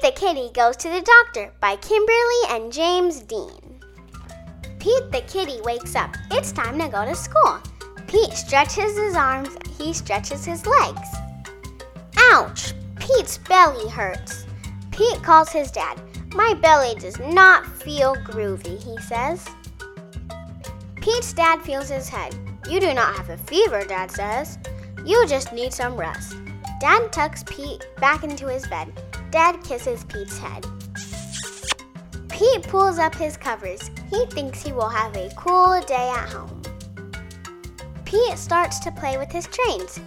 Pete the Kitty Goes to the Doctor by Kimberly and James Dean. Pete the Kitty wakes up. It's time to go to school. Pete stretches his arms, he stretches his legs. Ouch! Pete's belly hurts. Pete calls his dad. My belly does not feel groovy, he says. Pete's dad feels his head. You do not have a fever, Dad says. You just need some rest. Dad tucks Pete back into his bed. Dad kisses Pete's head. Pete pulls up his covers. He thinks he will have a cool day at home. Pete starts to play with his trains.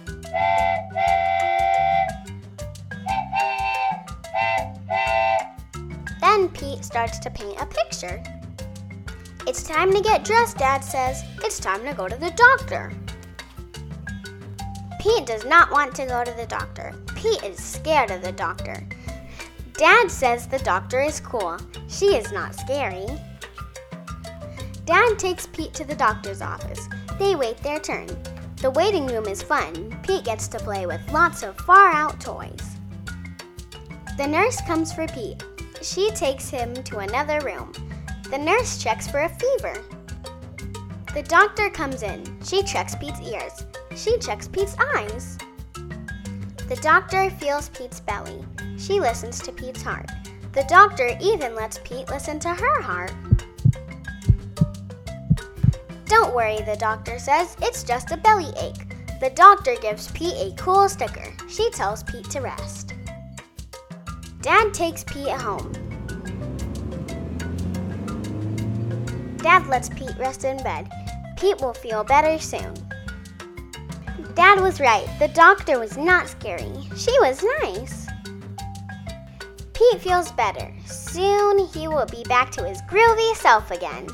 Then Pete starts to paint a picture. It's time to get dressed, Dad says. It's time to go to the doctor. Pete does not want to go to the doctor. Pete is scared of the doctor. Dad says the doctor is cool. She is not scary. Dad takes Pete to the doctor's office. They wait their turn. The waiting room is fun. Pete gets to play with lots of far out toys. The nurse comes for Pete. She takes him to another room. The nurse checks for a fever. The doctor comes in. She checks Pete's ears. She checks Pete's eyes. The doctor feels Pete's belly. She listens to Pete's heart. The doctor even lets Pete listen to her heart. Don't worry, the doctor says. It's just a belly ache. The doctor gives Pete a cool sticker. She tells Pete to rest. Dad takes Pete home. Dad lets Pete rest in bed. Pete will feel better soon. Dad was right. The doctor was not scary. She was nice. Pete feels better. Soon he will be back to his groovy self again.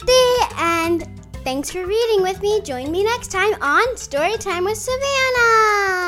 The end. Thanks for reading with me. Join me next time on Storytime with Savannah.